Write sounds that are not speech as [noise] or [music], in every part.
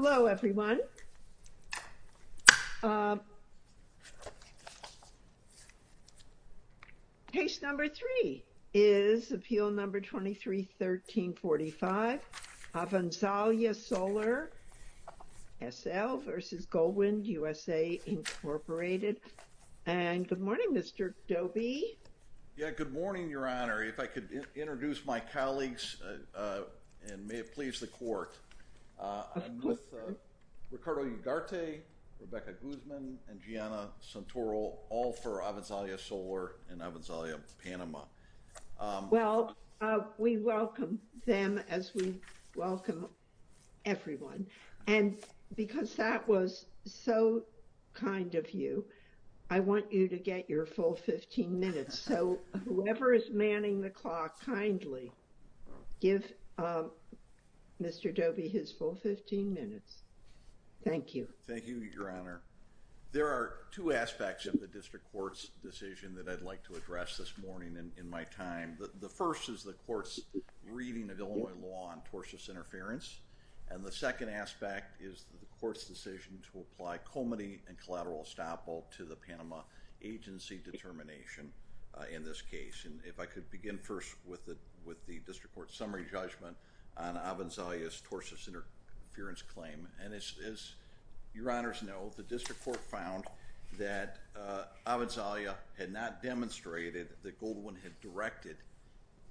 Hello, everyone. Um, case number three is Appeal Number 23-1345, Avanzalia Solar, S.L. v. Goldwind USA, Inc. And good morning, Mr. Dobie. Yeah, good morning, Your Honor. If I could introduce my colleagues, uh, uh, and may it please the Court. Uh, I'm with uh, Ricardo Ugarte, Rebecca Guzman, and Gianna Santoro, all for Avanzalia Solar in Avanzalia, Panama. Um, well, uh, we welcome them as we welcome everyone. And because that was so kind of you, I want you to get your full 15 minutes. So [laughs] whoever is manning the clock, kindly give um, Mr. Dobie his full 15 minutes. Thank you. Thank you, Your Honor. There are two aspects of the District Court's decision that I'd like to address this morning in my time. The first is the Court's reading of Illinois law on tortious interference. And the second aspect is the Court's decision to apply comity and collateral estoppel to the Panama agency determination uh, in this case. And if I could begin first with the District Court's summary judgment on Avanzalia's tortious interference claim. And as Your Honors know, the District Court found that uh, Avanzalia had not demonstrated that Goldwind had directed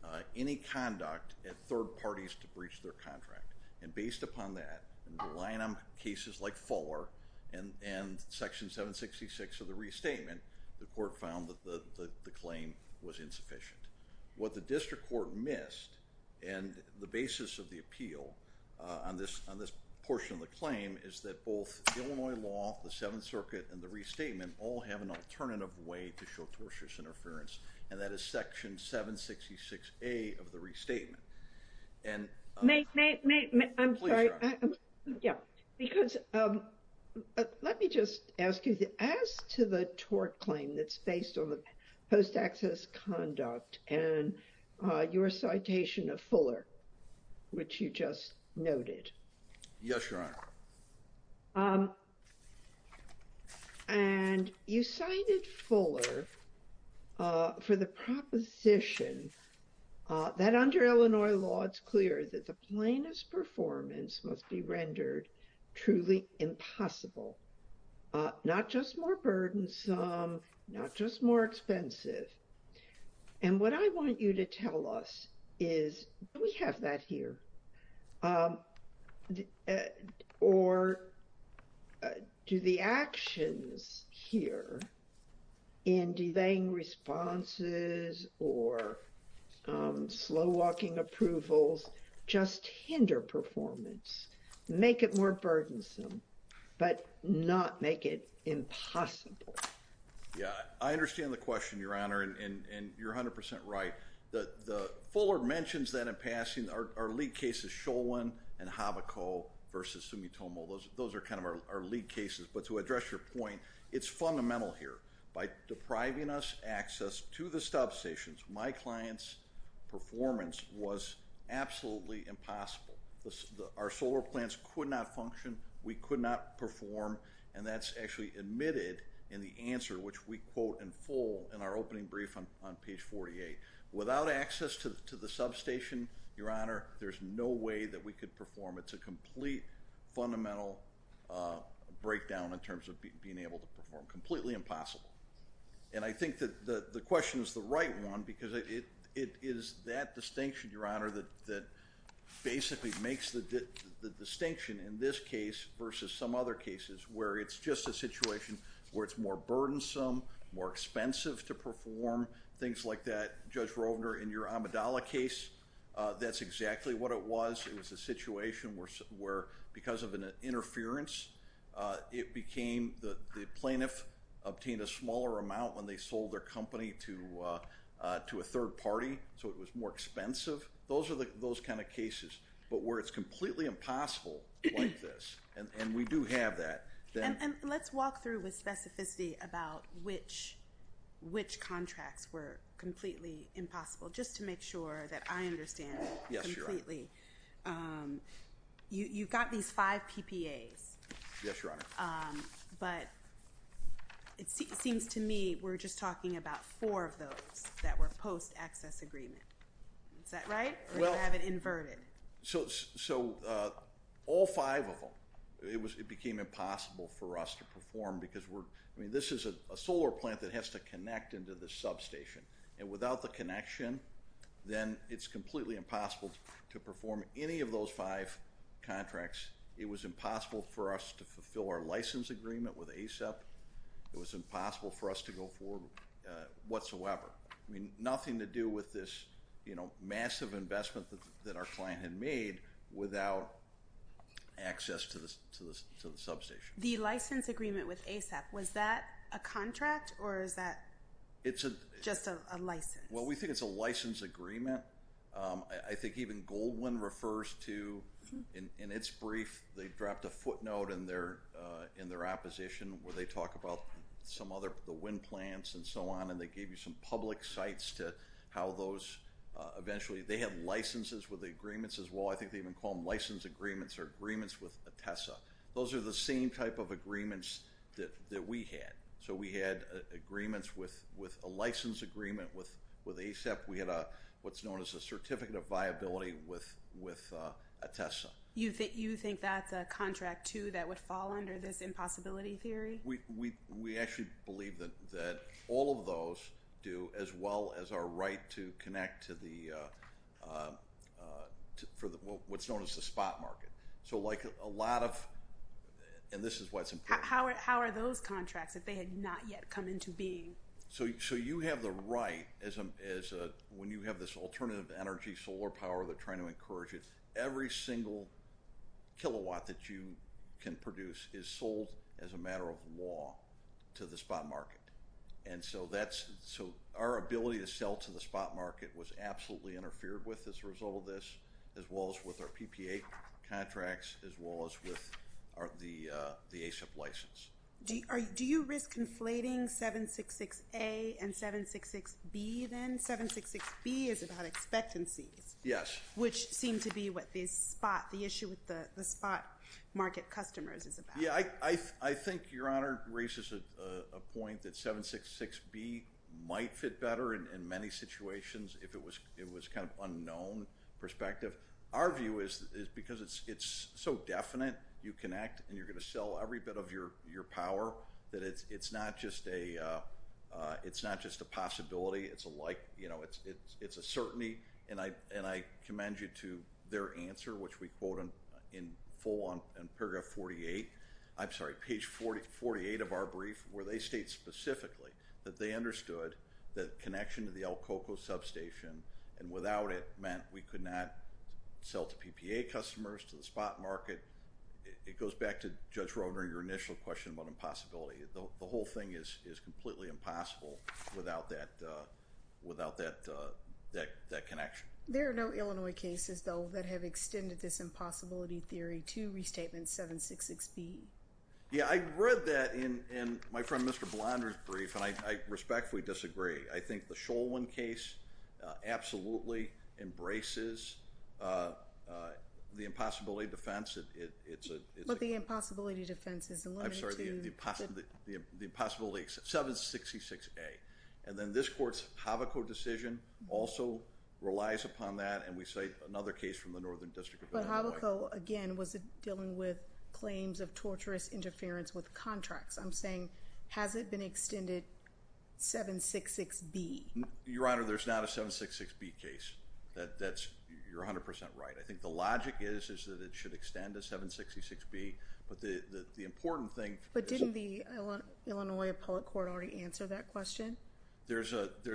uh, any conduct at third parties to breach their contract. And based upon that, and relying on cases like Fuller and Section 766 of the restatement, the Court found that the claim was insufficient. What the District Court missed, and the basis of the appeal uh, on this portion of the claim, is that both Illinois law, the Seventh Circuit, and the restatement all have an alternative way to show tortious interference. And that is Section 766A of the restatement. And uh May May May I'm sorry. Yeah. Because um, uh, let me just ask you, as to the tort claim that's based on the post-access conduct and Uh, your citation of Fuller, which you just noted. Yes, Your Honor. Um, and you cited Fuller uh, for the proposition uh, that under Illinois law, it's clear that the plaintiff's performance must be rendered truly impossible. Not just more burdensome, not just more expensive. And what I want you to tell us is, do we have that here? Um, uh, or uh, do the actions here in delaying responses or um, slow-walking approvals just hinder performance, make it more burdensome, but not make it impossible? Yeah, I understand the question, Your Honor, and you're 100% right. The Fuller mentions that in passing. Our lead case is Sholwin and Havoco versus Sumitomo. Those are kind of our lead cases. But to address your point, it's fundamental here. By depriving us access to the stub stations, my client's performance was absolutely impossible. Our solar plants could not function. We could not perform. And that's actually admitted in the answer, which we quote in full in our opening brief on page 48. Without access to the substation, Your Honor, there's no way that we could perform. It's a complete fundamental uh, breakdown in terms of being able to perform. Completely impossible. And I think that the question is the right one because it is that distinction, Your Honor, that basically makes the distinction in this case versus some other cases where it's just a situation where it's more burdensome, more expensive to perform, things like that. Judge Rovner, in your Amidala case, uh, that's exactly what it was. It was a situation where because of an interference, uh, it became the plaintiff obtained a smaller amount when they sold their company to uh, a third party, so it was more expensive. Those are those kind of cases. But where it's completely impossible like this, and we do have that. And let's walk through with specificity about which contracts were completely impossible, just to make sure that I understand completely. Um, you've got these five PPAs. Yes, Your Honor. Um, but it seems to me we're just talking about four of those that were post-access agreement. Is that right? Or do I have it inverted? So uh, all five of them, it became impossible for us to perform because we're, I mean, this is a solar plant that has to connect into the substation. And without the connection, then it's completely impossible to perform any of those five contracts. It was impossible for us to fulfill our license agreement with ASEP. It was impossible for us to go forward uh, whatsoever. I mean, nothing to do with this you know, massive investment that our client had made without access to the substation. The license agreement with ASEP, was that a contract or is that it's a just a license? Well, we think it's a license agreement. I think even Goldwind refers to, in its brief, they dropped a footnote in their uh in their opposition where they talk about some other, the wind plants and so on, and they gave you some public sites to how those Uh, eventually, they had licenses with the agreements as well. I think they even call them license agreements or agreements with ETESA. Those are the same type of agreements that we had. So we had uh, agreements with a license agreement with ASEP. We had what's known as a certificate of viability with uh, ETESA. You think that's a contract, too, that would fall under this impossibility theory? We actually believe that all of those do, as well as our right to connect to the, uh, uh, for what's known as the spot market. So like a lot of, and this is what's important. How are how are those contracts if they had not yet come into being? So you have the right, as a as a when you have this alternative energy, solar power, they're trying to encourage it, every single kilowatt that you can produce is sold as a matter of law to the spot market. And so that's, so our ability to sell to the spot market was absolutely interfered with as a result of this, as well as with our PPA contracts, as well as with the uh, ASEP license. Do you risk conflating 766A and 766B then? 766B is about expectancies. Yes. Which seem to be what the spot, the issue with the spot market customers is about. Yeah, I think Your Honor raises a point that 766B might fit better in many situations if it was kind of unknown perspective. Our view is because it's so definite, you connect and you're going to sell every bit of your power, that uh, uh, it's not just a possibility, it's a like, you know, it's a certainty. And I commend you to their answer, which we quote in full on paragraph 48. I'm sorry, page 48 of our brief, where they state specifically that they understood that connection to the El Coco substation, and without it meant we could not sell to PPA customers, to the spot market. It goes back to Judge Rovner, your initial question about impossibility. The whole thing is completely impossible without that uh, uh, connection. There are no Illinois cases, though, that have extended this impossibility theory to restatement 766B. Yeah, I read that in my friend Mr. Blonder's brief, and I respectfully disagree. I think the Sholwin case uh, absolutely embraces uh, uh, the impossibility defense. But the impossibility defense is limited to... I'm sorry, the impossibility, 766A. And then this court's Havoco decision also relies upon that, and we cite another case from the Northern District of Illinois. But Havoco, again, was dealing with claims of torturous interference with contracts. I'm saying, has it been extended 766B? Your Honor, there's not a 766B case. That's you're 100% right. I think the logic is that it should extend to 766B, but the important thing... But didn't the Illinois Appellate Court already answer that question? There's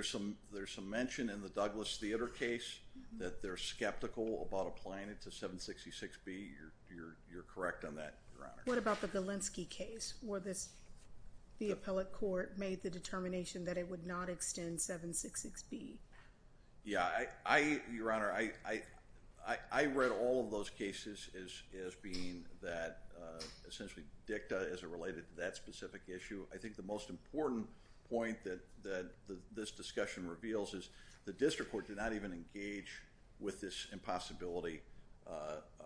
some mention in the Douglas Theater case mm-hmm. that they're skeptical about applying it to 766B. You're correct on that, Your Honor. What about the Galinsky case, where the Appellate Court made the determination that it would not extend 766B? Yeah, Your Honor, I read all of those cases as being that uh, essentially dicta as it related to that specific issue. I think the most important point that this discussion reveals is the district court did not even engage with this impossibility uh, uh,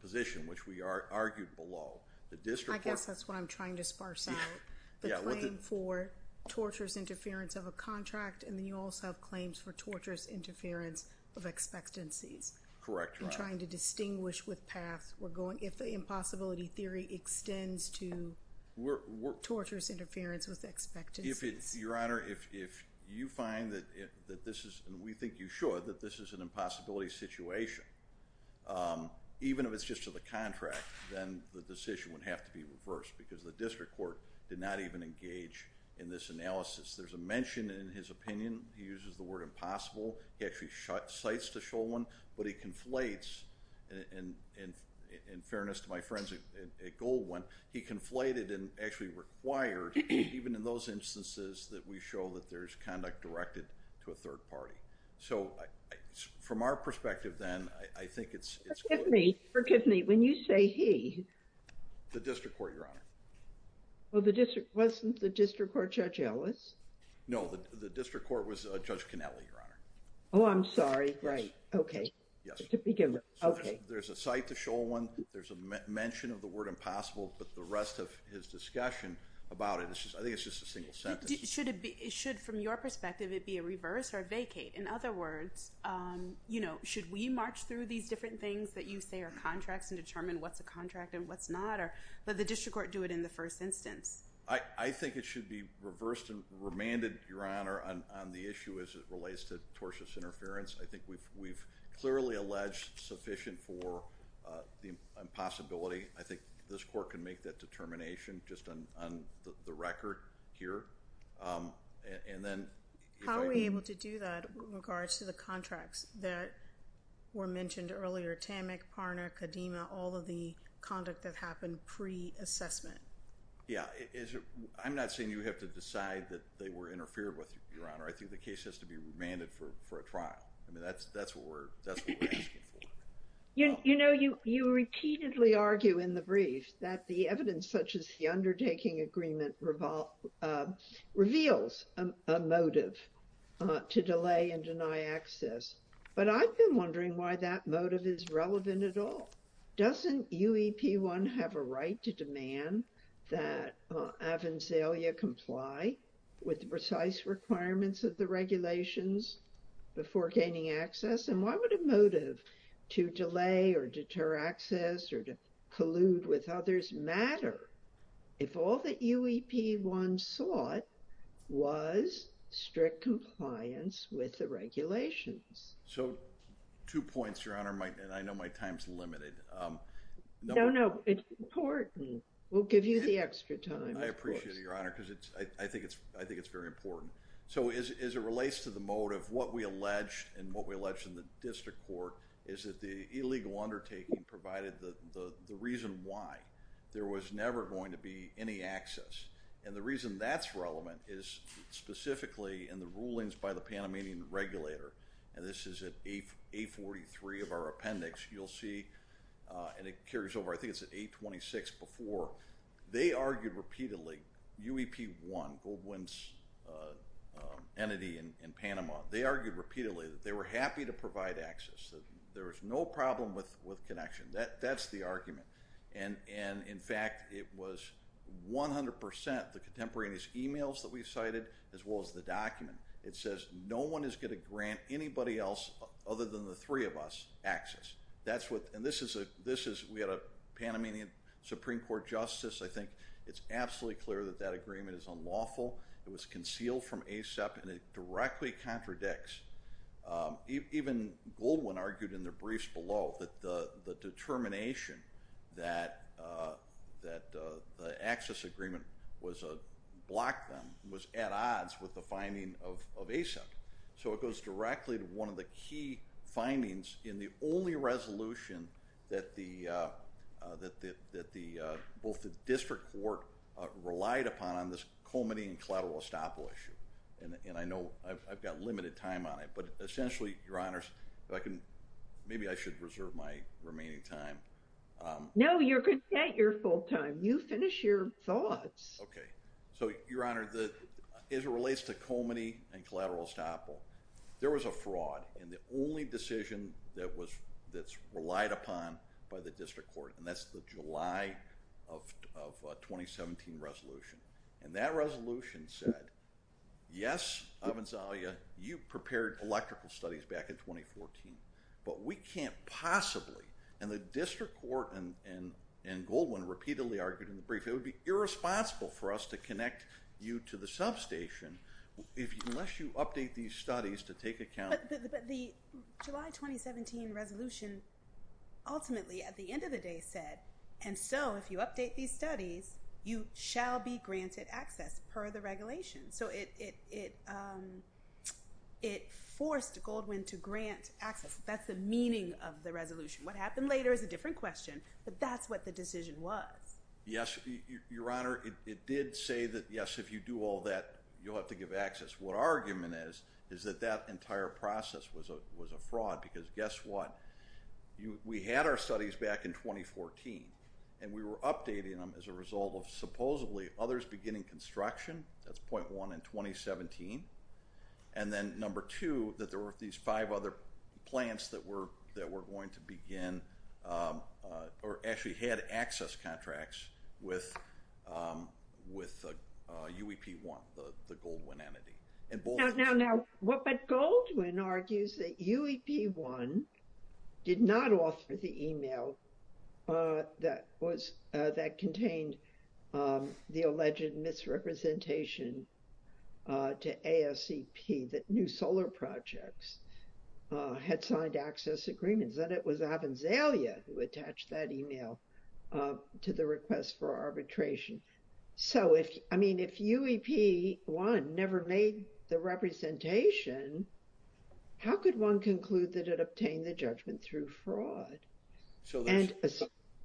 position, which we argued below. The district I guess that's what I'm trying to sparse out. The claim for torturous interference of a contract, and then you also have claims for torturous interference of expectancies. Correct, Your Honor. I'm trying to distinguish with path. We're going if the impossibility theory extends to torturous interference with expectancies. Your Honor, if you find that this is, and we think you should, that this is an impossibility situation, um, even if it's just to the contract, then the decision would have to be reversed because the district court did not even engage in this analysis. There's a mention in his opinion. He uses the word impossible. He actually cites the Shulman, but he conflates, in fairness to my friends at Goldwind, he conflated and actually required, [clears throat] even in those instances, that we show that there's conduct directed to a third party. So from our perspective then, I think it's. Forgive me. Forgive me. When you say he. The district court, Your Honor. Well, the district... wasn't the district court Judge Ellis? No, the district court was uh, Judge Kennelly, Your Honor. Oh, I'm sorry. Right. Okay. Yes. To begin with. Okay. There's a cite to Shulman. There's a mention of the word impossible, but the rest of his discussion about it, I think it's just a single sentence. Should, from your perspective, it be a reverse or a vacate? In other words, um, should we march through these different things that you say are contracts and determine what's a contract and what's not, or let the district court do it in the first instance? I think it should be reversed and remanded, Your Honor, on the issue as it relates to tortious interference. I think we've clearly alleged sufficient for uh, the impossibility. I think this court can make that determination just on the record here. Um, and then. How are we able to do that in regards to the contracts that were mentioned earlier, TAMIC, PARNA, Kadima, all of the conduct that happened pre-assessment? Yeah. I'm not saying you have to decide that they were interfered with, Your Honor. I think the case has to be remanded for a trial. I mean, that's what we're asking for. [clears throat] You know, you repeatedly argue in the brief that the evidence such as the undertaking agreement uh, reveals a motive uh, to delay and deny access. But I've been wondering why that motive is relevant at all. Doesn't UEP-1 have a right to demand that uh, Avanzalia comply with the precise requirements of the regulations before gaining access? And why would a motive to delay or deter access or to collude with others matter if all that UEP-1 sought was strict compliance with the regulations? So two points, Your Honor, and I know my time's limited. Um, no, no, it's important. We'll give you the extra time. I appreciate it, Your Honor, because I think it's very important. So as it relates to the motive, what we alleged and what we alleged in the district court is that the illegal undertaking provided the reason why there was never going to be any access. And the reason that's relevant is specifically in the rulings by the Panamanian regulator, and this is at A43 of our appendix, you'll see, uh, and it carries over, I think it's at A26 before, they argued repeatedly, UEP-1, Goldwind's uh, Um, entity in Panama, they argued repeatedly that they were happy to provide access, that there was no problem with connection. That's the argument. And in fact, it was 100% the contemporaneous emails that we cited as well as the document. It says no one is going to grant anybody else uh, other than the three of us access. That's what, and this is, we had a Panamanian Supreme Court justice, I think it's absolutely clear that that agreement is unlawful. It was concealed from ASEP and it directly contradicts. Um, even Goldwind argued in their briefs below that the determination that uh, uh, the access agreement was a block them was at odds with the finding of ASEP. So it goes directly to one of the key findings in the only resolution that uh, both the district court relied upon on this culminating collateral estoppel issue. And I know I've got limited time on it, but essentially, Your Honors, if I can, maybe I should reserve my remaining time. Um, no, you're going to get your full time. You finish your thoughts. Okay. So, Your Honor, as it relates to culminating and collateral estoppel, there was a fraud and the only decision that's relied upon by the district court, and that's the July of uh, 2017 resolution. And that resolution said, yes, Avanzalia, you prepared electrical studies back in 2014, but we can't possibly, and the district court and Goldwind repeatedly argued in the brief, it would be irresponsible for us to connect you to the substation unless you update these studies to take account. But the July 2017 resolution ultimately, at the end of the day, said, and so if you update these studies, you shall be granted access per the regulation. So um, it forced Goldwind to grant access. That's the meaning of the resolution. What happened later is a different question, but that's what the decision was. Yes, Your Honor, it did say that, yes, if you do all that, you'll have to give access. What our argument is, is that that entire process was a fraud, because guess what? We had our studies back in 2014, and we were updating them as a result of supposedly others beginning construction. That's point one in 2017. And then number two, that there were these five other plants that were going to begin, um, uh, or actually had access contracts with um, UEP-1, uh, uh, the Goldwind entity. Now, but Goldwind argues that UEP-1 did not offer the email Uh, that was uh, that contained um, the alleged misrepresentation uh, to ASEP, that new solar projects had signed access agreements, that it was Avanzalia who attached that email to the request for arbitration. So, if, I mean, if UEP-1 never made the representation, how could one conclude that it obtained the judgment through fraud?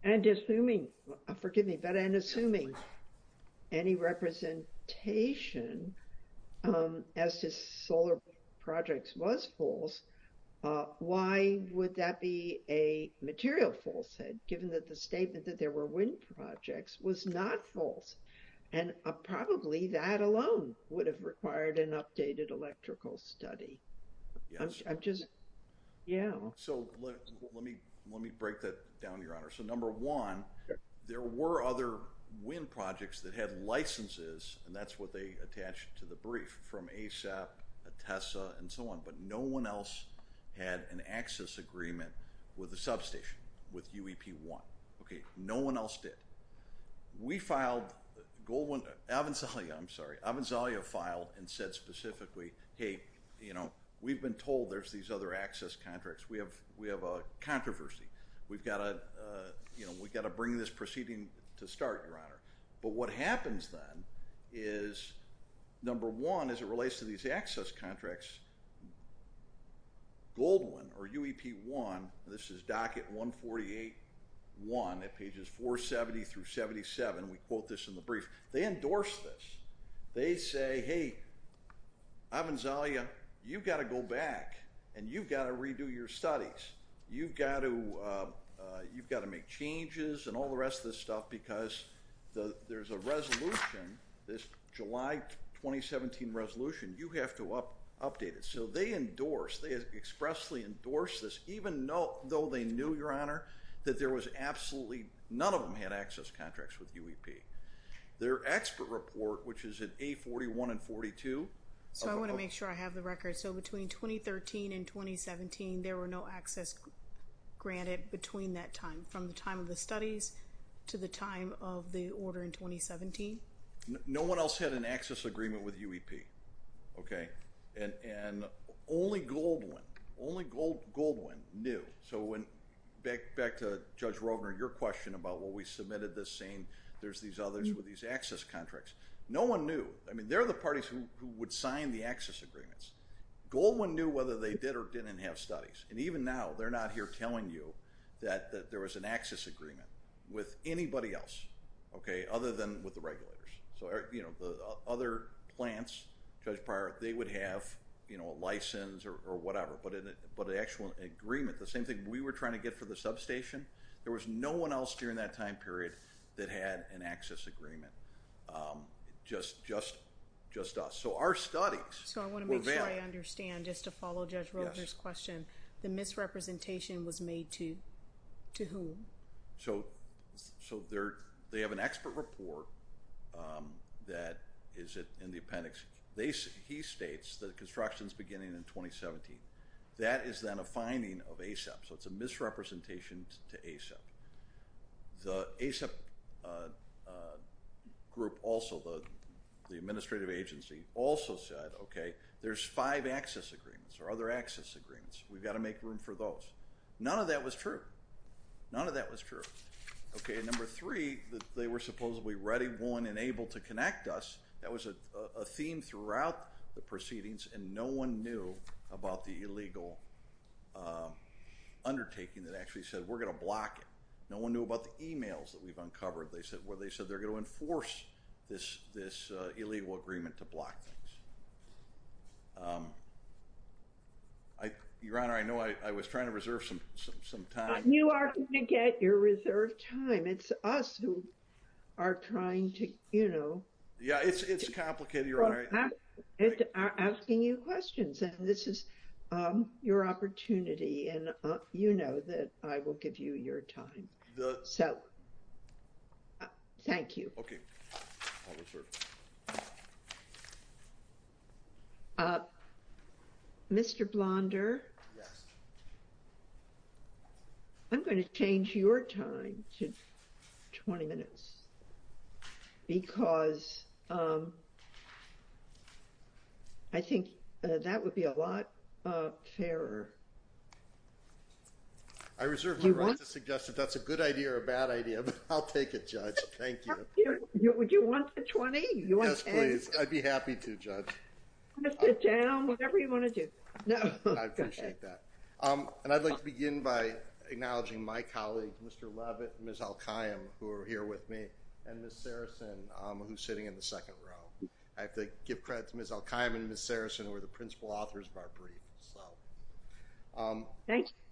And assuming, forgive me, but and assuming any representation um, as to solar projects was false, uh, why would that be a material falsehood, given that the statement that there were wind projects was not false? And uh, probably that alone would have required an updated electrical study. I'm just, yeah. So let me break that down, Your Honor. So number one, there were other wind projects that had licenses, and that's what they attached to the brief, from ASEP, ETESA, and so on. But no one else had an access agreement with the substation, with UEP-1. Okay, no one else did. We filed, Goldwind, Avanzalia, I'm sorry, Avanzalia filed and said specifically, hey, you know, we've been told there's these other access contracts. We have a controversy. We've got to, uh, you know, we've got to bring this proceeding to start, Your Honor. But what happens then is, number one, as it relates to these access contracts, Goldwind, or UEP-1, this is docket 148-1 at pages 470 through 77, we quote this in the brief, they endorse this. They say, hey, Avanzalia, you've got to go back and you've got to redo your studies. You've got um, uh, to make changes and all the rest of this stuff because there's a resolution, this July 2017 resolution, you have to update it. So they endorse, they expressly endorse this, even though they knew, Your Honor, that there was absolutely, none of them had access contracts with UEP. Their expert report, which is at A41 and 42. So I want to make sure I have the record. So between 2013 and 2017, there were no access granted between that time, from the time of the studies to the time of the order in 2017? No one else had an access agreement with UEP, okay? And only Goldwind, only Goldwind knew. So when back back to Judge Rovner, your question about, well, we submitted this saying there's these others mm. with these access contracts. No one knew. I mean, they're the parties who would sign the access agreements. Goldwind knew whether they did or didn't have studies. And even now, they're not here telling you that there was an access agreement with anybody else, okay, other than with the regulators. So, er, you know, the uh, other plants, Judge Pryor, they would have, you know, a license or whatever. But an actual agreement, the same thing we were trying to get for the substation, there was no one else during that time period that had an access agreement, um, just us. So our studies were valid. So I want to make sure I understand, just to follow Judge Rovner's question. The misrepresentation was made to to whom? So so they have an expert report um, that is in the appendix. He states that construction is beginning in 2017. That is then a finding of ASEP. So it's a misrepresentation to ASEP. The ASEP uh, uh, group also, the administrative agency, also said, okay, there's five access agreements or other access agreements. We've got to make room for those. None of that was true. None of that was true. Okay, number three, they were supposedly ready, willing, and able to connect us. That was a theme throughout the proceedings, and no one knew about the illegal um, undertaking that actually said we're going to block it. No one knew about the emails that we've uncovered where they said they're going to enforce this uh, illegal agreement to block things. Um, your Honor, I know I was trying to reserve some time. You are going to get your reserved time. It's us who are trying to, you know. Yeah, it's complicated, Your Honor. It's asking you questions, and this is Um, your opportunity, and uh, you know that I will give you your time. So, uh, thank you. Okay, reserve. Uh, Mr. Blonder? Yes. I'm going to change your time to 20 minutes because um, I think that would be a lot Uh, fairer. I reserve my right to suggest if that's a good idea or a bad idea, [laughs] but I'll take it, Judge. Thank you. [laughs] Would you want the 20? Yes, please. I'd be happy to, Judge. Sit down, whatever you want to do. [laughs] I appreciate that. Um, and I'd like to begin by acknowledging my colleagues, Mr. Levitt and Ms. Al-Qaim, who are here with me, and Ms. Saracen, um, who's sitting in the second row. I have to give credit to Ms. Al-Qaim and Ms. Saracen, who are the principal authors of our brief. Um,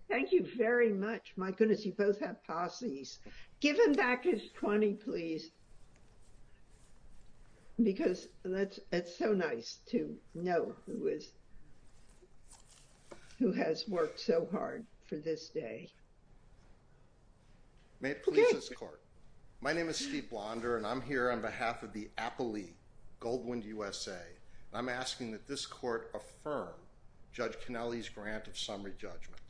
thank you very much. My goodness, you both have posses. Give him back his 20, please, because that's it's so nice to know who is who has worked so hard for this day. May it please this Court. My name is Steve Blonder, and I'm here on behalf of the Appellee Goldwind USA. And I'm asking that this Court affirm Judge Kennelly's grant of summary judgment.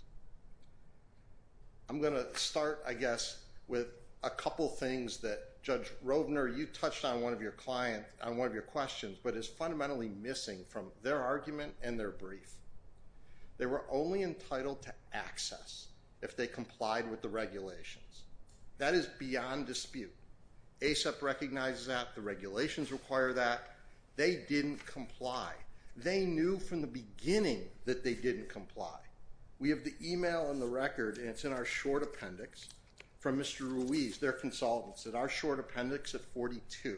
I'm going to start, I guess, with a couple things that Judge Rovner, you touched on one of your questions, but is fundamentally missing from their argument and their brief. They were only entitled to access if they complied with the regulations. That is beyond dispute. ASEP recognizes that. The regulations require that. They didn't comply. They knew from the beginning that they didn't comply. We have the email in the record, and it's in our short appendix, from Mr. Ruiz, their consultants, in our short appendix at 42,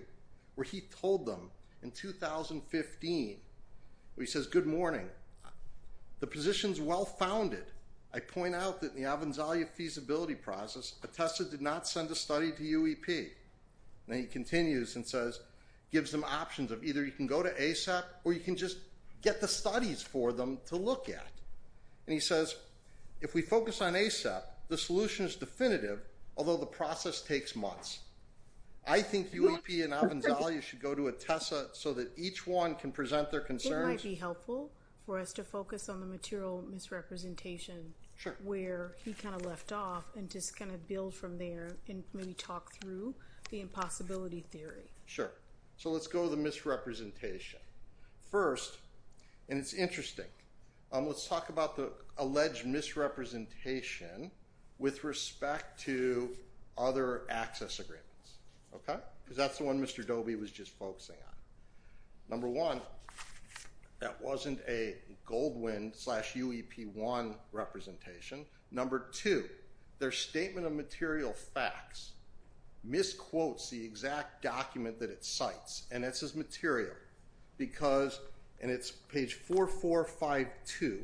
where he told them in 2015, he says, good morning. The position's well-founded. I point out that in the Avanzalia feasibility process, ETESA did not send a study to UEP. Then he continues and says, gives them options of either you can go to ASEP or you can just get the studies for them to look at. And he says, if we focus on ASEP, the solution is definitive, although the process takes months. I think UEP and Avanzalia should go to ETESA so that each one can present their concerns. It might be helpful for us to focus on the material misrepresentation where he kind of left off and just kind of build from there and maybe talk through the impossibility theory. Sure. So let's go to the misrepresentation. First, and it's interesting, um, let's talk about the alleged misrepresentation with respect to other access agreements, okay? Because that's the one Mr. Dobie was just focusing on. Number one, that wasn't a Goldwind slash UEP1 representation. Number two, their statement of material facts misquotes the exact document that it cites, and it says material because, and it's page 4452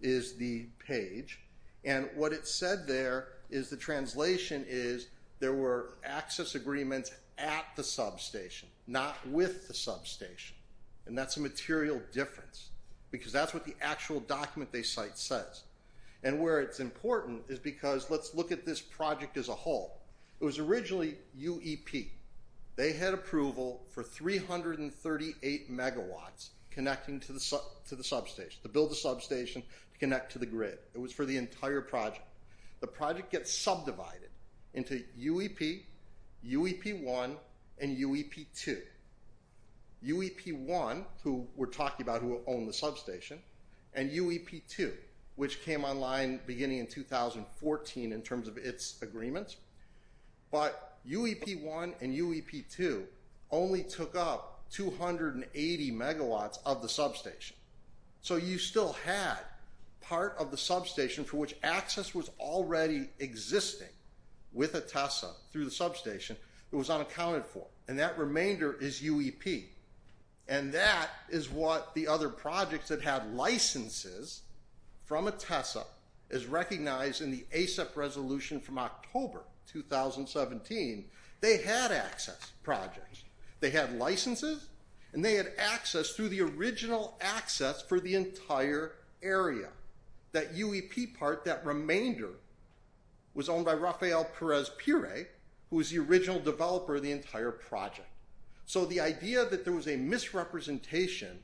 is the page, and what it said there is the translation is there were access agreements at the substation, not with the substation. And that's a material difference because that's what the actual document they cite says. And where it's important is because let's look at this project as a whole. It was originally UEP. They had approval for 338 megawatts connecting to the substation, to build the substation to connect to the grid. It was for the entire project. The project gets subdivided into UEP, UEP1, and UEP2. UEP1, who we're talking about who own the substation, and UEP2, which came online beginning in 2014 in terms of its agreements. But UEP1 and UEP2 only took up 280 megawatts of the substation. So you still had part of the substation for which access was already existing with ETESA through the substation that was unaccounted for. And that remainder is UEP. And that is what the other projects that had licenses from ETESA is recognized in the ASEP resolution from October 2017. They had access projects. They had licenses, and they had access through the original access for the entire area. That UEP part, that remainder, was owned by Rafael Perez-Pire, who was the original developer of the entire project. So the idea that there was a misrepresentation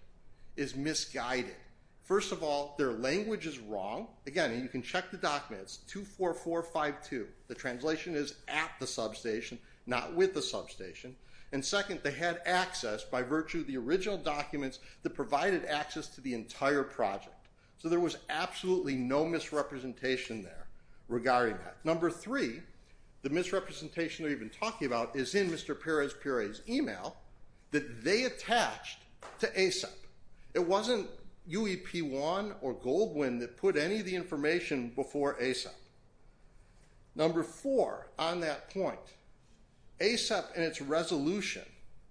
is misguided. First of all, their language is wrong. Again, you can check the documents, 24452. The translation is at the substation, not with the substation. And second, they had access by virtue of the original documents that provided access to the entire project. So there was absolutely no misrepresentation there regarding that. Number three, the misrepresentation we've been talking about is in Mr. Perez-Pire's email that they attached to ASEP. It wasn't UEP1 or Goldwind that put any of the information before ASEP. Number four, on that point, ASEP and its resolution,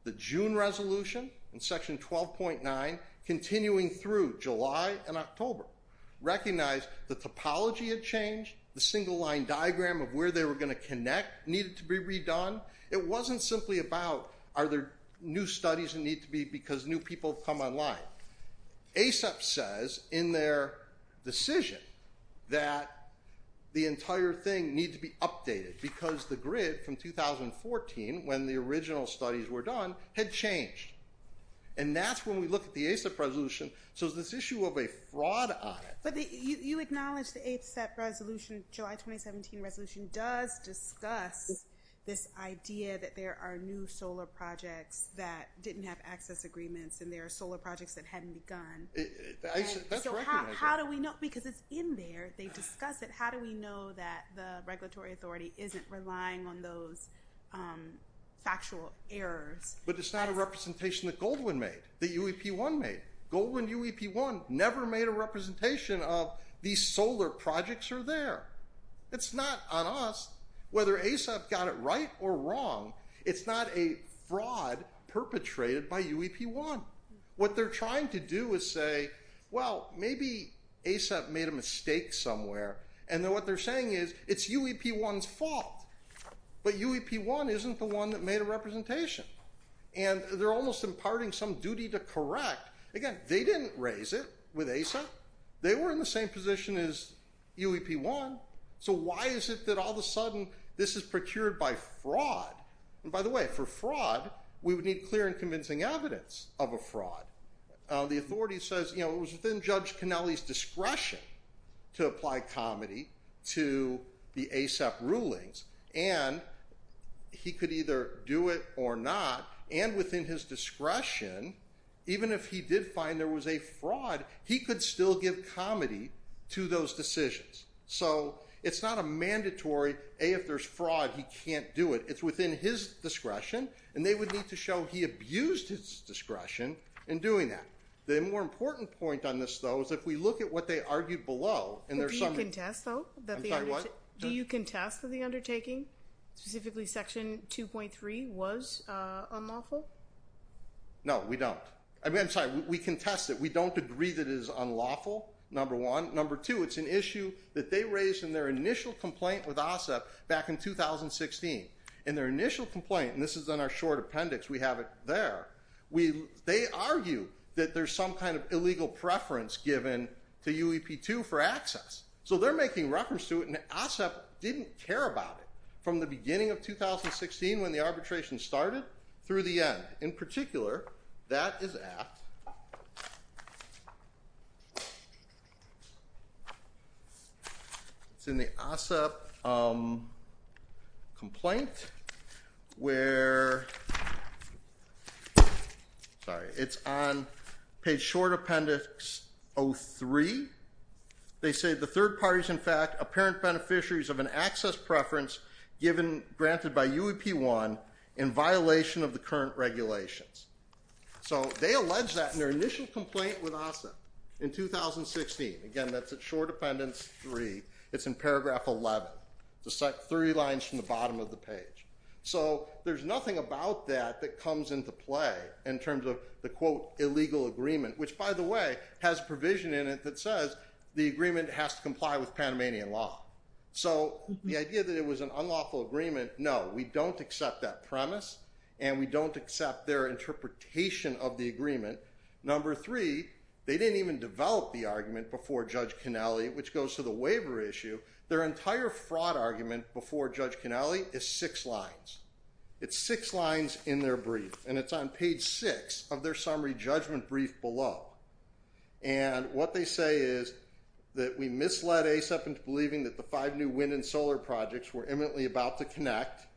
the June resolution in section 12.9, continuing through July and October, recognized the topology had changed, the single line diagram of where they were going to connect needed to be redone. It wasn't simply about are there new studies that need to be because new people have come online. ASEP says in their decision that the entire thing needs to be updated because the grid from 2014, when the original studies were done, had changed. And that's when we look at the ASEP resolution. So this issue of a fraud on it. But you acknowledge the ASEP resolution, July 2017 resolution, does discuss this idea that there are new solar projects that didn't have access agreements and there are solar projects that hadn't begun. So how do we know? Because it's in there. They discuss it. How do we know that the regulatory authority isn't relying on those um, factual errors? But it's not a representation that Goldwind made, that UEP1 made. Goldwind UEP1 never made a representation of these solar projects are there. It's not on us whether ASEP got it right or wrong. It's not a fraud perpetrated by UEP1. What they're trying to do is say, well, maybe ASEP made a mistake somewhere. And then what they're saying is it's UEP1's fault. But UEP1 isn't the one that made a representation. And they're almost imparting some duty to correct. Again, they didn't raise it with ASEP. They were in the same position as UEP1. So why is it that all of a sudden this is procured by fraud? And by the way, for fraud, we would need clear and convincing evidence of a fraud. Uh, the authority says you know, it was within Judge Kennelly's discretion to apply comity to the ASEP rulings. And he could either do it or not. And within his discretion, even if he did find there was a fraud, he could still give comity to those decisions. So it's not a mandatory, A, if there's fraud, he can't do it. It's within his discretion. And they would need to show he abused his discretion in doing that. The more important point on this, though, is if we look at what they argued below. In their some. Do you contest, though? I'm sorry, what? Do you contest that the undertaking, specifically Section 2.3, was uh, unlawful? No, we don't. I mean I'm sorry, we contest it. We don't agree that it is unlawful, number one. Number two, it's an issue that they raised in their initial complaint with ASEP back in 2016. In their initial complaint, and this is in our short appendix, we have it there, they argue that there's some kind of illegal preference given to UEP2 for access. So they're making reference to it, and ASEP didn't care about it. from the beginning of 2016 when the arbitration started through the end. In particular, that is at, it's in the ASEP um, complaint where, sorry, it's on page short appendix 03. They say the third parties, in fact, apparent beneficiaries of an access preference given, granted by UEP-1 in violation of the current regulations. So they allege that in their initial complaint with ASEP in 2016. Again, that's at short appendix 3. It's in paragraph 11. It's three lines from the bottom of the page. So there's nothing about that that comes into play in terms of the, quote, illegal agreement, which, by the way, has a provision in it that says the agreement has to comply with Panamanian law. So the idea that it was an unlawful agreement, no, we don't accept that premise, and we don't accept their interpretation of the agreement. Number three, they didn't even develop the argument before Judge Kennelly, which goes to the waiver issue. Their entire fraud argument before Judge Kennelly is six lines. It's six lines in their brief, and it's on page six of their summary judgment brief below. And what they say is that we misled ASEP into believing that the five new wind and solar projects were imminently about to connect,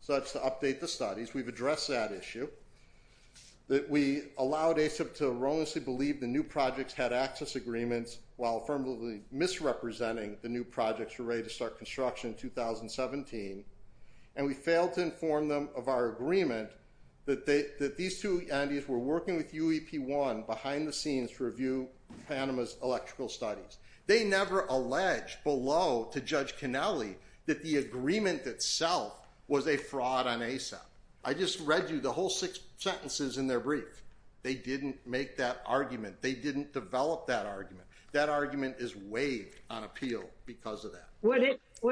such to update the studies. We've addressed that issue. That we allowed ASEP to erroneously believe the new projects had access agreements while affirmatively misrepresenting the new projects were ready to start construction in 2017. And we failed to inform them of our agreement that these two entities were working with UEP-1 behind the scenes to review Panama's electrical studies. They never alleged below to Judge Kennelly that the agreement itself was a fraud on ASEP. I just read you the whole six sentences in their brief. They didn't make that argument. They didn't develop that argument. That argument is waived on appeal because of that. Would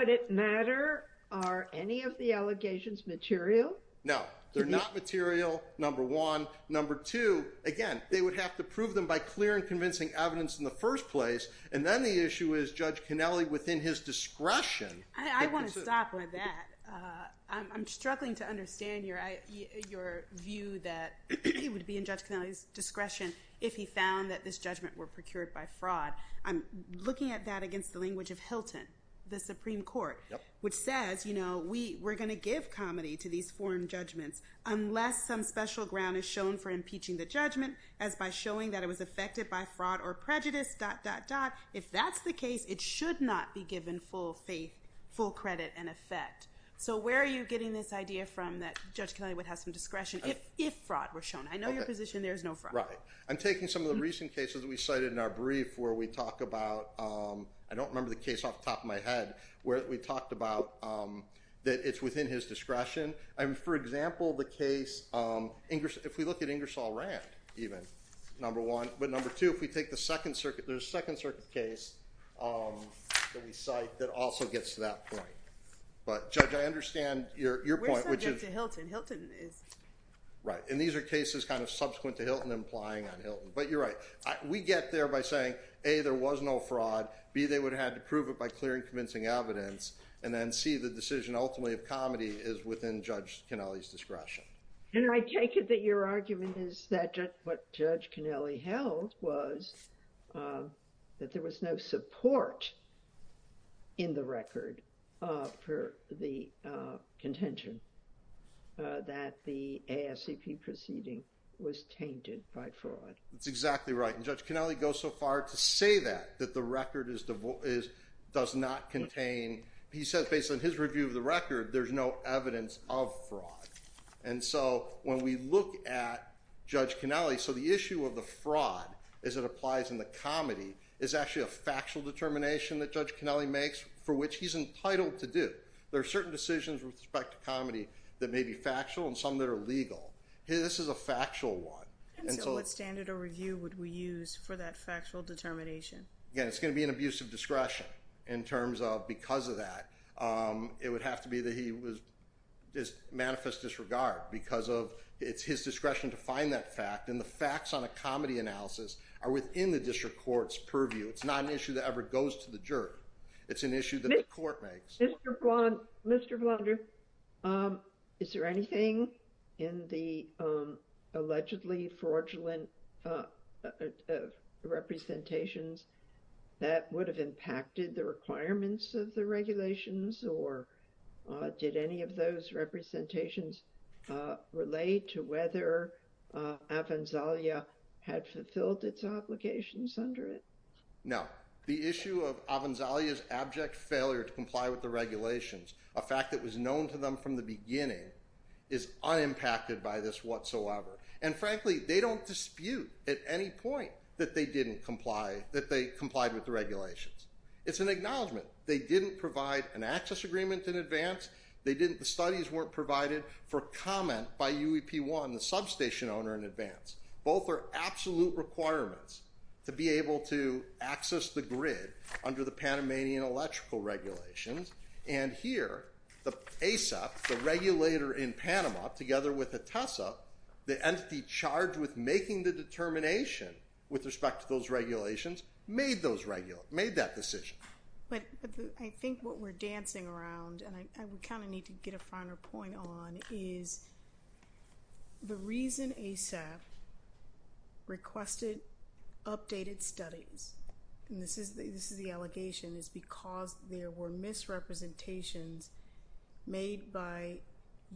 it matter? Are any of the allegations material? No, they're mm-hmm. not material, number one. Number two, again, they would have to prove them by clear and convincing evidence in the first place. And then the issue is Judge Kennelly, within his discretion. I want to stop with that. Uh, I'm struggling to understand your view that it would be in Judge Kennelly's discretion if he found that this judgment were procured by fraud. I'm looking at that against the language of Hilton, the Supreme Court, which says, you know, we're going to give comity to these foreign judgments unless some special ground is shown for impeaching the judgment as by showing that it was affected by fraud or prejudice, dot, dot, dot. If that's the case, it should not be given full faith, full credit and effect. So where are you getting this idea from that Judge Kennelly would have some discretion uh, if fraud were shown? I know your position there is no fraud. Right. I'm taking some of the recent cases that we cited in our brief where we talk about, um, I don't remember the case off the top of my head, where we talked about um, that it's within his discretion. I mean, for example, the case, um, if we look at Ingersoll Rand, even, number one. But number two, if we take the Second Circuit, there's a Second Circuit case that we cite that also gets to that point. But Judge, I understand your point, which is- We're subject to Hilton. Hilton is- Right. And these are cases kind of subsequent to Hilton implying on Hilton. But you're right. We get there by saying, A, there was no fraud. B, they would have had to prove it by clear and convincing evidence. And then C, the decision ultimately of comity is within Judge Kennelly's discretion. And I take it that your argument is that what Judge Kennelly held was uh, that there was no support in the record Uh, for the uh, contention uh, that the ASEP proceeding was tainted by fraud. That's exactly right. And Judge Kennelly goes so far to say that, that the record does not contain, he says based on his review of the record, there's no evidence of fraud. And so when we look at Judge Kennelly, so the issue of the fraud as it applies in the comity is actually a factual determination that Judge Kennelly makes for which he's entitled to do. There are certain decisions with respect to comity that may be factual and some that are legal. This is a factual one. And so what standard of review would we use for that factual determination? Again, it's going to be an abuse of discretion in terms of because of that. Um, it would have to be that he was just manifest disregard because of it's his discretion to find that fact. And the facts on a comity analysis are within the district court's purview. It's not an issue that ever goes to the jury. It's an issue that the court makes. Mr. Blonder, um, is there anything in the um, allegedly fraudulent uh, uh, uh, representations that would have impacted the requirements of the regulations, or did any of those representations relate to whether Avanzalia had fulfilled its obligations under it? No. The issue of Avanzalia's abject failure to comply with the regulations, a fact that was known to them from the beginning, is unimpacted by this whatsoever. And frankly, they don't dispute at any point that they didn't comply, that they complied with the regulations. It's an acknowledgment. They didn't provide an access agreement in advance. The studies weren't provided for comment by UEP-1, the substation owner, in advance. Both are absolute requirements to be able to access the grid under the Panamanian electrical regulations. And here, the ASEP, the regulator in Panama, together with ETESA, the entity charged with making the determination with respect to those regulations, made that decision. But I think what we're dancing around, and I would kind of need to get a finer point on, is the reason ASEP requested updated studies, and this is the allegation, is because there were misrepresentations made by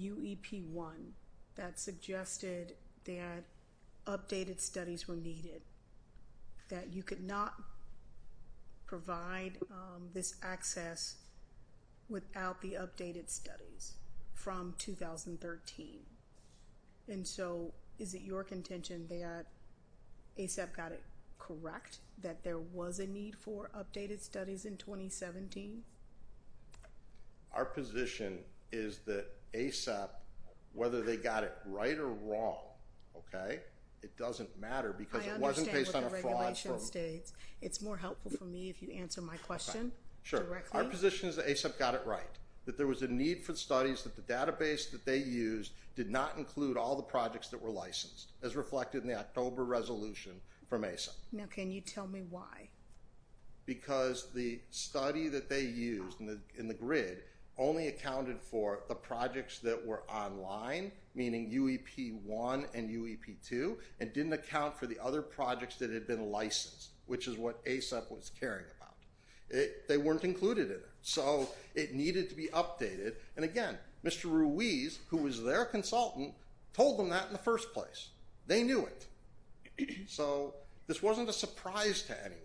UEP-1 that suggested that updated studies were needed, that you could not provide um, this access without the updated studies from 2013. And so, is it your contention that ASEP got it correct, that there was a need for updated studies in 2017? Our position is that ASEP, whether they got it right or wrong, okay, it doesn't matter because it wasn't based on a fraud. I understand what the regulation states. It's more helpful for me if you answer my question directly. Sure. Our position is that ASEP got it right, that there was a need for studies, that the database that they used did not include all the projects that were licensed, as reflected in the October resolution from ASEP. Now, can you tell me why? Because the study that they used in the grid only accounted for the projects that were online, meaning UEP-1 and UEP-2, and didn't account for the other projects that had been licensed, which is what ASEP was caring about. They weren't included in it. So, it needed to be updated. And again, Mr. Ruiz, who was their consultant, told them that in the first place. They knew it. [clears throat] So, this wasn't a surprise to anyone.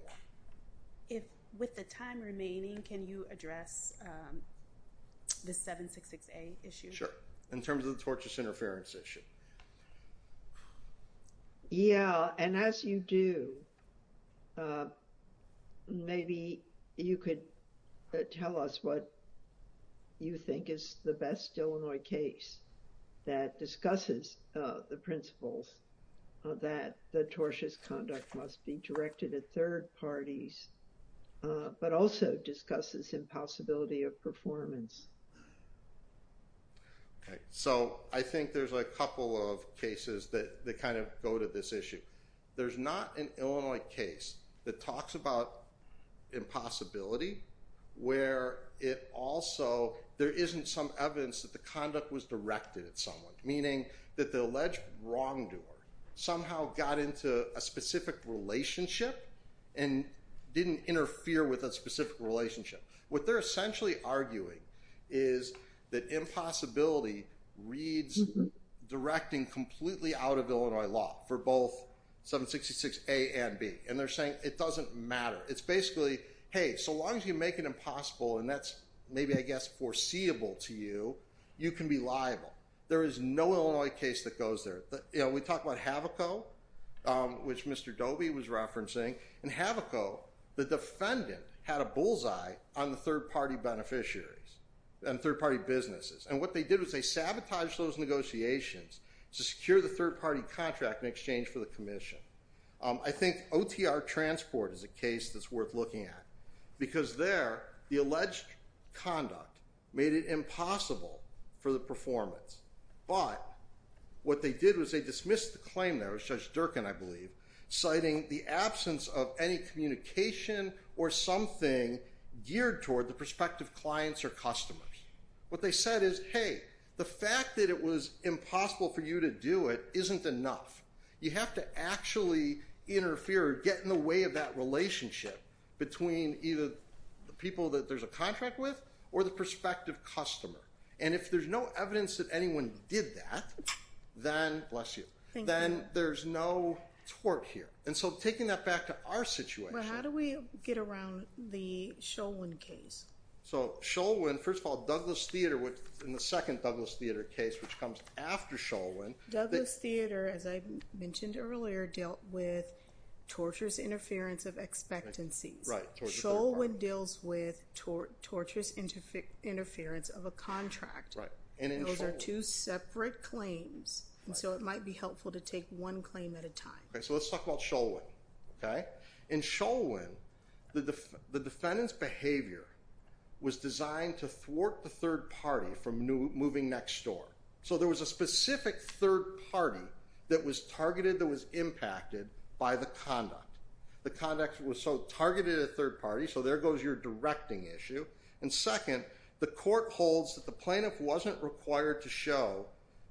If, with the time remaining, can you address um, the 766A issue? Sure. In terms of the tortious interference issue. Yeah, and as you do, uh, maybe you could uh, tell us what you think is the best Illinois case that discusses uh, the principles uh, that the tortious conduct must be directed at third parties, but also discusses impossibility of performance. Okay. So, I think there's a couple of cases that kind of go to this issue. There's not an Illinois case that talks about impossibility where it also, there isn't some evidence that the conduct was directed at someone, meaning that the alleged wrongdoer somehow got into a specific relationship and didn't interfere with a specific relationship. What they're essentially arguing is that impossibility reads mm-hmm. directing completely out of Illinois law for both 766A and B. And they're saying it doesn't matter. It's basically, hey, so long as you make it impossible, and that's maybe, I guess, foreseeable to you, you can be liable. There is no Illinois case that goes there. You know, we talk about Havoco, um, which Mr. Dobie was referencing. In Havoco, the defendant had a bullseye on the third-party beneficiaries and third-party businesses. And what they did was they sabotaged those negotiations to secure the third-party contract in exchange for the commission. Um, I think OTR Transport is a case that's worth looking at because there, the alleged conduct made it impossible for the performance. But what they did was they dismissed the claim there, was Judge Durkin, I believe, citing the absence of any communication or something geared toward the prospective clients or customers. What they said is, hey, the fact that it was impossible for you to do it isn't enough. You have to actually interfere get in the way of that relationship between either the people that there's a contract with or the prospective customer. And if there's no evidence that anyone did that, then, bless you, then there's no tort here. And so taking that back to our situation. But how do we get around the Sholwin case? So Sholwin, first of all, Douglas Theater, in the second Douglas Theater case, which comes after Sholwin. Douglas Theater, as I mentioned earlier, dealt with torturous interference of expectancies. Right. Sholwin deals with torturous interference of a contract. Right. And those are two separate claims. And so it might be helpful to take one claim at a time. Okay. So let's talk about Sholwin. Okay. In Sholwin, the defendant's behavior was designed to thwart the third party from moving next door. So there was a specific third party that was targeted, that was impacted by the conduct. The conduct was so targeted at a third party, so there goes your directing issue. And second, the court holds that the plaintiff wasn't required to show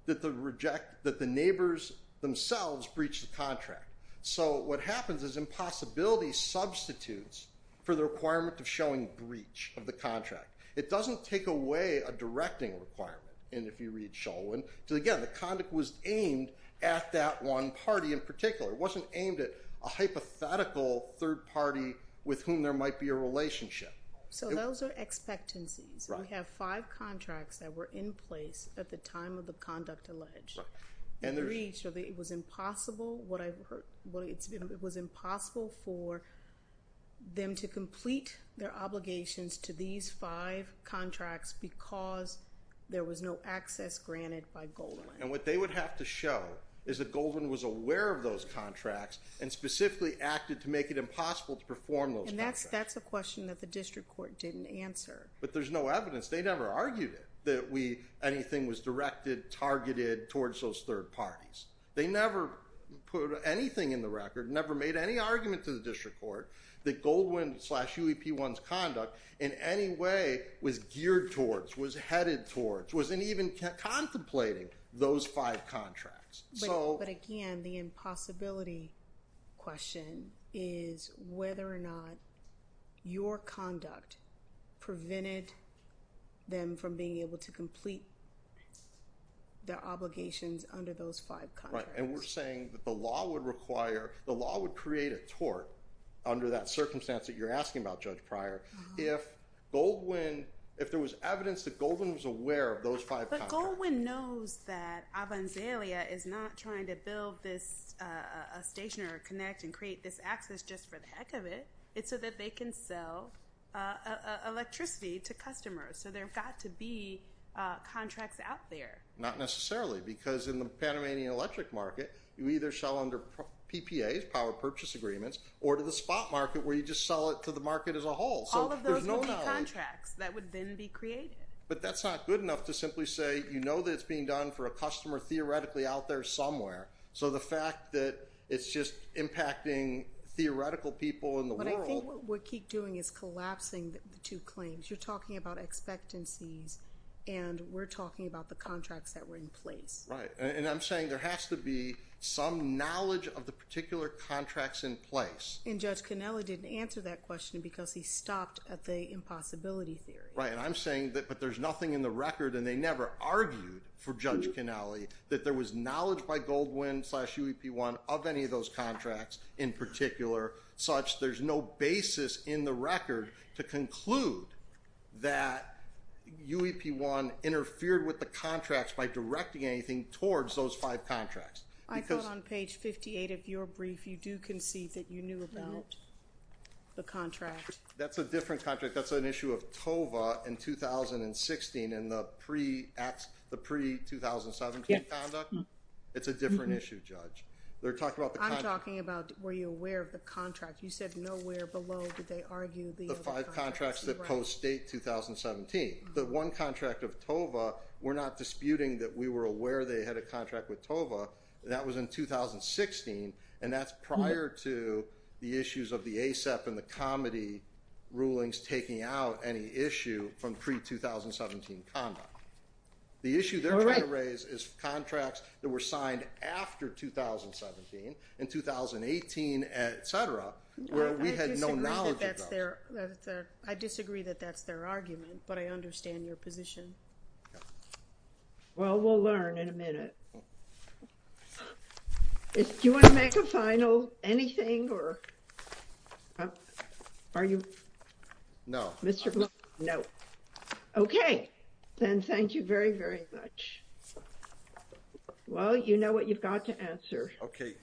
that the neighbors themselves breached the contract. So what happens is impossibility substitutes for the requirement of showing breach of the contract. It doesn't take away a directing requirement. And if you read Sholwin, again, the conduct was aimed at that one party in particular. It wasn't aimed at a hypothetical third party with whom there might be a relationship. So those are expectancies. We have five contracts that were in place at the time of the conduct alleged. And the breach, so it was impossible what i've heard what it was impossible for them to complete their obligations to these five contracts because there was no access granted by Goldwind. And what they would have to show is that Goldwind was aware of those contracts and specifically acted to make it impossible to perform those contracts. And that's a question that the district court didn't answer. But there's no evidence. They never argued it, that anything was directed, targeted towards those third parties. They never put anything in the record, never made any argument to the district court that Goldwind slash UEP1's conduct in any way was geared towards, was headed towards, wasn't even contemplating those five contracts. But again, the impossibility question is whether or not your conduct prevented them from being able to complete their obligations under those five contracts. Right. And we're saying that the law would require, the law would create a tort under that circumstance that you're asking about, Judge Pryor, uh-huh. if Goldwind, if there was evidence that Goldwind was aware of those five contracts. But Goldwind knows that Avanzalia is not trying to build this uh, station or connect and create this access just for the heck of it. It's so that they can sell uh, uh, electricity to customers. So there have got to be contracts out there. Not necessarily, because in the Panamanian electric market, you either sell under PPAs, power purchase agreements, or to the spot market where you just sell it to the market as a whole. All of those would be contracts that would then be created. But that's not good enough to simply say, you know that it's being done for a customer theoretically out there somewhere. So the fact that it's just impacting theoretical people in the world. But I think what we keep doing is collapsing the two claims. You're talking about expectancies, and we're talking about the contracts that were in place. Right. And I'm saying there has to be some knowledge of the particular contracts in place. And Judge Kennelly didn't answer that question because he stopped at the impossibility theory. Right. And I'm saying that, but there's nothing in the record, and they never argued for Judge Kennelly, that there was knowledge by Goldwind slash UEP1 of any of those contracts in particular, such there's no basis in the record to conclude that UEP1 interfered with the contracts by directing anything towards those five contracts. I thought on page 58 of your brief, you do concede that you knew about mm-hmm. the contract. That's a different contract. That's an issue of TOVA in 2016 in the pre-2017 conduct. It's a different mm-hmm. issue, Judge. They're talking about the contract. I'm talking about were you aware of the contract. You said nowhere below did they argue the other contracts. The five contracts that post-date 2017. Mm-hmm. The one contract of TOVA, we're not disputing that we were aware they had a contract with TOVA. That was in 2016, and that's prior mm-hmm. to the issues of the ASEP and the comity rulings taking out any issue from pre-2017 conduct. The issue they're trying to raise is contracts that were signed after 2017, in 2018, et cetera, where we had no knowledge of those. I disagree that that's their argument, but I understand your position. Well, we'll learn in a minute. Do you want to make a final anything, or uh, are you? No. Mr. Blunt? No. Okay. Then thank you very, very much. Well, you know what you've got to answer. Okay.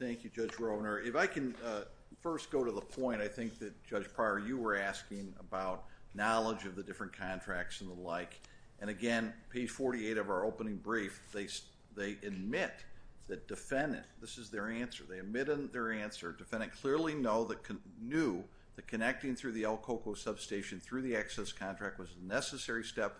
Thank you, Judge Rovner. If I can uh, first go to the point, I think that, Judge Pryor, you were asking about knowledge of the different contracts and the like. And again, page 48 of our opening brief, they admit that defendant, this is their answer, they admit in their answer, defendant clearly know that con knew that connecting through the El Coco substation through the access contract was a necessary step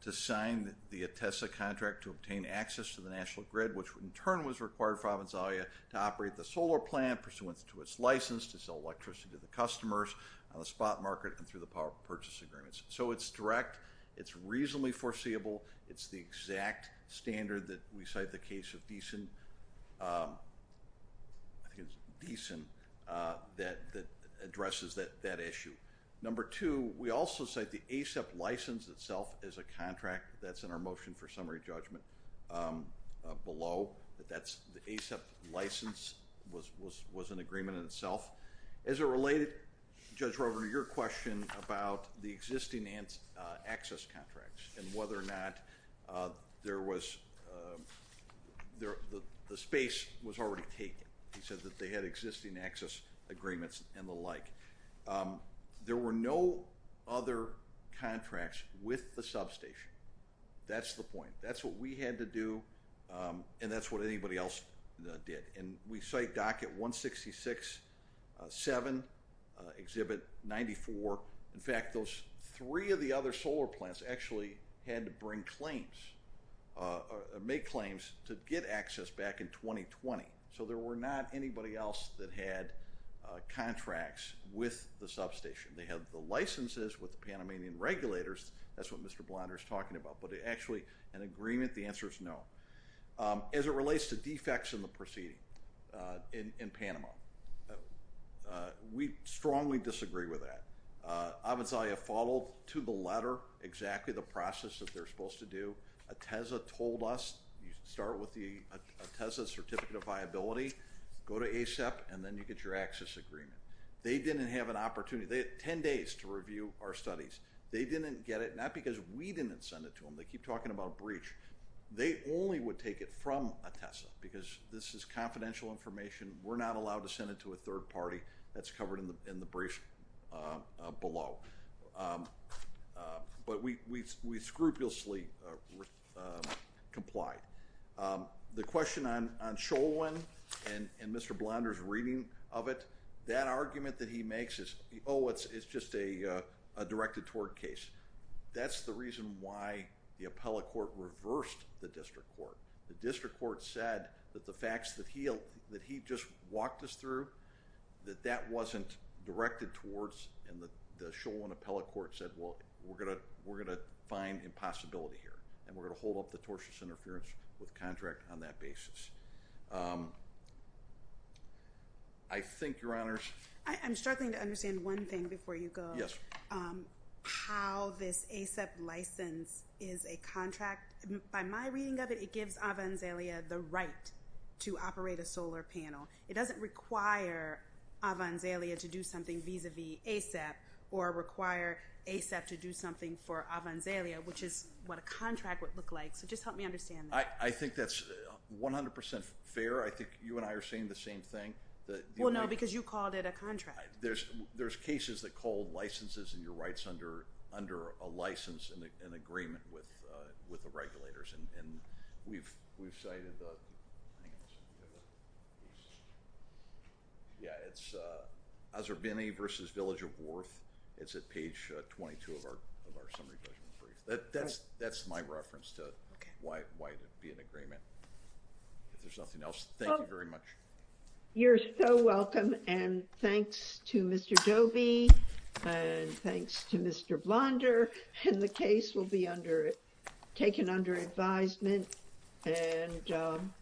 to sign the ETESA contract to obtain access to the national grid, which in turn was required for Avanzalia to operate the solar plant pursuant to its license to sell electricity to the customers on the spot market and through the power purchase agreements. So it's direct. It's reasonably foreseeable. It's the exact standard that we cite the case of Deason, um, I think it's Deason, uh, that addresses that issue. Number two, we also cite the ASEP license itself as a contract. That's in our motion for summary judgment um, uh, below. That's the ASEP license was an agreement in itself. As it related, Judge Rovner, to your question about the existing uh, access contracts and whether or not uh, there was, um, the space was already taken. He said that they had existing access agreements and the like. Um, there were no other contracts with the substation. That's the point. That's what we had to do, um, and that's what anybody else uh, did. And we cite docket 166-7, uh, uh, exhibit 94. In fact, those three of the other solar plants actually had to bring claims, make claims to get access back in 2020. So there were not anybody else that had Uh, contracts with the substation. They had the licenses with the Panamanian regulators. That's what Mr. Blonder is talking about. But actually, an agreement, the answer is no. Um, as it relates to defects in the proceeding uh, in Panama, uh, we strongly disagree with that. Avanzalia followed to the letter exactly the process that they're supposed to do. ETESA told us, you start with the ETESA certificate of viability, go to ASEP, and then you get your access agreement. They didn't have an opportunity. They had 10 days to review our studies. They didn't get it, not because we didn't send it to them. They keep talking about breach. They only would take it from ETESA because this is confidential information. We're not allowed to send it to a third party. That's covered in the brief uh, uh, below. Um, uh, but we scrupulously um, complied. Um, the question on Sholwin and Mr. Blonder's reading of it, that argument that he makes is, oh, it's just uh, a directed toward case. That's the reason why the appellate court reversed the district court. The district court said that the facts that he just walked us through, that that wasn't directed towards, and the Sholwin appellate court said, well, we're going to find impossibility here, and we're going to hold up the tortious interference with contract on that basis. Um, I think, Your Honors. I'm struggling to understand one thing before you go. Yes. Um, how this ASEP license is a contract. By my reading of it, it gives Avanzalia the right to operate a solar panel. It doesn't require Avanzalia to do something vis-a-vis ASEP or require ASEP to do something for Avanzalia, which is what a contract would look like. So just help me understand that. I think that's uh, 100% fair. I think you and I are saying the same thing. Well, no, because you called it a contract. There's cases that call licenses and your rights under a license and an agreement uh, with the regulators, and we've cited the, yeah, it's uh, Azerbini versus Village of Worth. It's at page uh, 22 of our summary judgment brief. That's my reference to why it would be an agreement. If there's nothing else, thank you very much. You're so welcome, and thanks to Mr. Dovey, and thanks to Mr. Blonder, and the case will be under taken under advisement, and um,